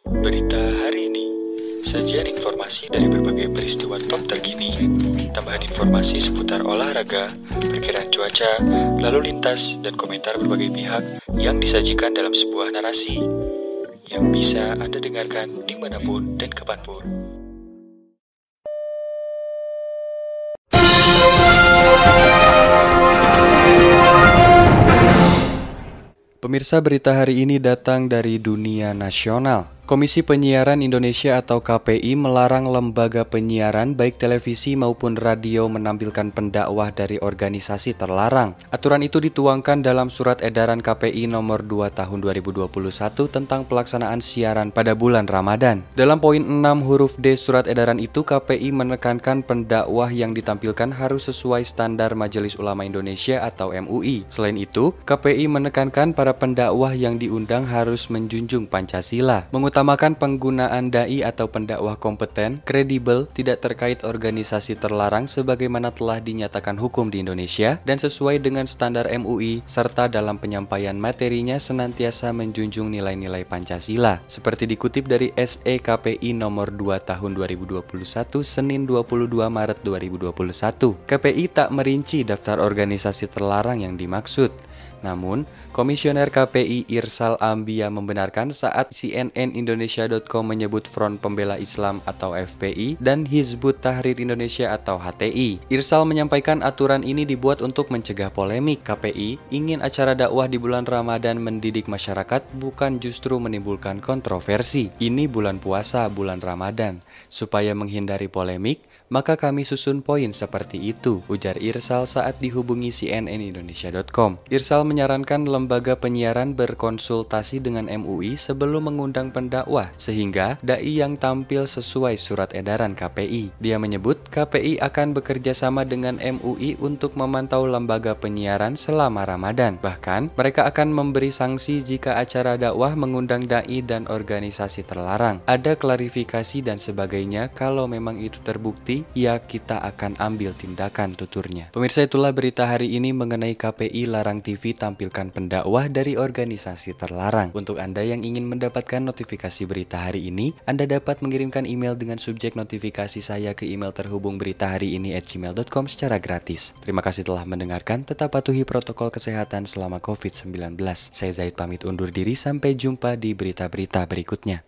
Berita hari ini, sajian informasi dari berbagai peristiwa top terkini, tambahan informasi seputar olahraga, perkiraan cuaca, lalu lintas, dan komentar berbagai pihak yang disajikan dalam sebuah narasi yang bisa Anda dengarkan di mana pun dan kapan pun. Pemirsa berita hari ini datang dari dunia nasional. Komisi Penyiaran Indonesia atau KPI melarang lembaga penyiaran baik televisi maupun radio menampilkan pendakwah dari organisasi terlarang. Aturan itu dituangkan dalam surat edaran KPI nomor 2 tahun 2021 tentang pelaksanaan siaran pada bulan Ramadan. Dalam poin 6 huruf D surat edaran itu KPI menekankan pendakwah yang ditampilkan harus sesuai standar Majelis Ulama Indonesia atau MUI. Selain itu, KPI menekankan para pendakwah yang diundang harus menjunjung Pancasila. Mengutamakan mengutamakan penggunaan dai atau pendakwah kompeten, kredibel, tidak terkait organisasi terlarang sebagaimana telah dinyatakan hukum di Indonesia dan sesuai dengan standar MUI serta dalam penyampaian materinya senantiasa menjunjung nilai-nilai Pancasila seperti dikutip dari SEKPI nomor 2 tahun 2021 Senin 22 Maret 2021. KPI tak merinci daftar organisasi terlarang yang dimaksud. Namun, Komisioner KPI Irsal Ambia membenarkan saat CNN Indonesia.com menyebut Front Pembela Islam atau FPI dan Hizbut Tahrir Indonesia atau HTI. Irsal menyampaikan aturan ini dibuat untuk mencegah polemik. KPI ingin acara dakwah di bulan Ramadan mendidik masyarakat bukan justru menimbulkan kontroversi. Ini bulan puasa, bulan Ramadan. Supaya menghindari polemik, maka kami susun poin seperti itu, ujar Irsal saat dihubungi CNN Indonesia.com. Irsal menyarankan lembaga penyiaran berkonsultasi dengan MUI sebelum mengundang pendakwah, sehingga dai yang tampil sesuai surat edaran KPI. Dia menyebut KPI akan bekerja sama dengan MUI untuk memantau lembaga penyiaran selama Ramadan. Bahkan, mereka akan memberi sanksi jika acara dakwah mengundang dai dan organisasi terlarang. Ada klarifikasi dan sebagainya kalau memang itu terbukti, ya kita akan ambil tindakan tuturnya. Pemirsa itulah berita hari ini mengenai KPI larang TV tampilkan pendakwah dakwah dari organisasi terlarang. Untuk Anda yang ingin mendapatkan notifikasi berita hari ini, Anda dapat mengirimkan email dengan subjek notifikasi saya ke email terhubung berita hari ini at gmail.com secara gratis. Terima kasih telah mendengarkan, tetap patuhi protokol kesehatan selama COVID-19. Saya Zaid pamit undur diri, sampai jumpa di berita-berita berikutnya.